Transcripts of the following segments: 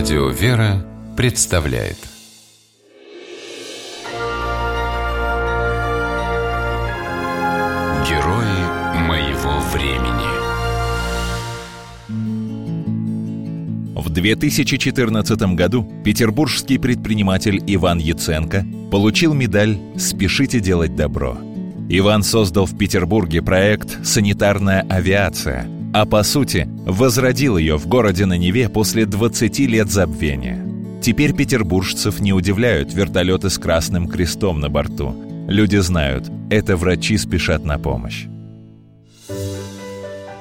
Радио «Вера» представляет. Герои моего времени. В 2014 году петербургский предприниматель Иван Яценко получил медаль «Спешите делать добро». Иван создал в Петербурге проект «Санитарная авиация», а по сути возродил ее в городе на Неве после 20 лет забвения. Теперь петербуржцев не удивляют вертолеты с красным крестом на борту. Люди знают, это врачи спешат на помощь.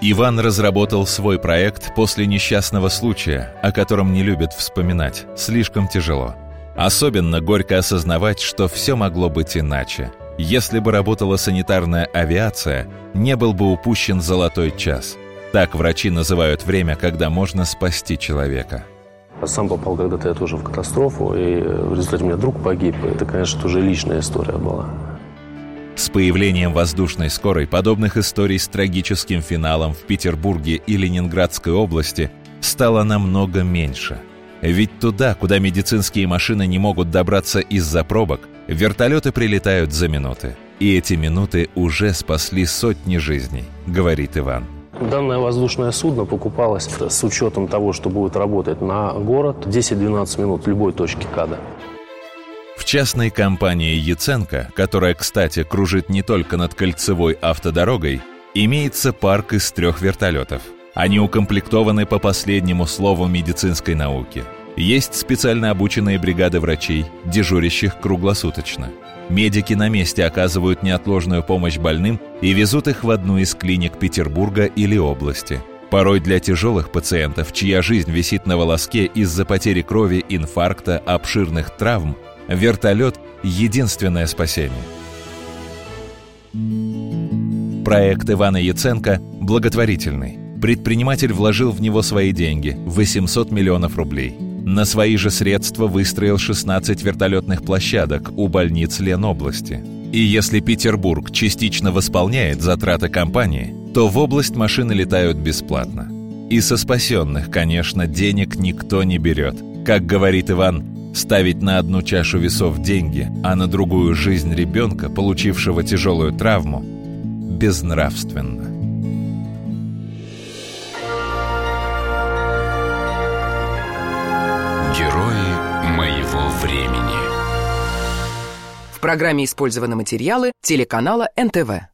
Иван разработал свой проект после несчастного случая, о котором не любят вспоминать, слишком тяжело. Особенно горько осознавать, что все могло быть иначе. Если бы работала санитарная авиация, не был бы упущен золотой час – так врачи называют время, когда можно спасти человека. Сам попал когда-то я тоже в катастрофу, и в результате у меня друг погиб. Это, конечно, тоже личная история была. С появлением воздушной скорой подобных историй с трагическим финалом в Петербурге и Ленинградской области стало намного меньше. Ведь туда, куда медицинские машины не могут добраться из-за пробок, вертолеты прилетают за минуты. И эти минуты уже спасли сотни жизней, говорит Иван. Данное воздушное судно покупалось с учетом того, что будет работать на город 10-12 минут любой точке КАДа. В частной компании Яценко, которая, кстати, кружит не только над кольцевой автодорогой, имеется парк из трех вертолетов. Они укомплектованы по последнему слову медицинской науки. Есть специально обученные бригады врачей, дежурящих круглосуточно – Медики на месте оказывают неотложную помощь больным и везут их в одну из клиник Петербурга или области. Порой для тяжелых пациентов, чья жизнь висит на волоске из-за потери крови, инфаркта, обширных травм, вертолет – единственное спасение. Проект Ивана Яценко благотворительный. Предприниматель вложил в него свои деньги – 800 миллионов рублей – на свои же средства выстроил 16 вертолетных площадок у больниц Ленобласти. И если Петербург частично восполняет затраты компании, то в область машины летают бесплатно. И со спасенных, конечно, денег никто не берет. Как говорит Иван, ставить на одну чашу весов деньги, а на другую жизнь ребенка, получившего тяжелую травму, безнравственно. Герои моего времени В программе использованы материалы телеканала НТВ.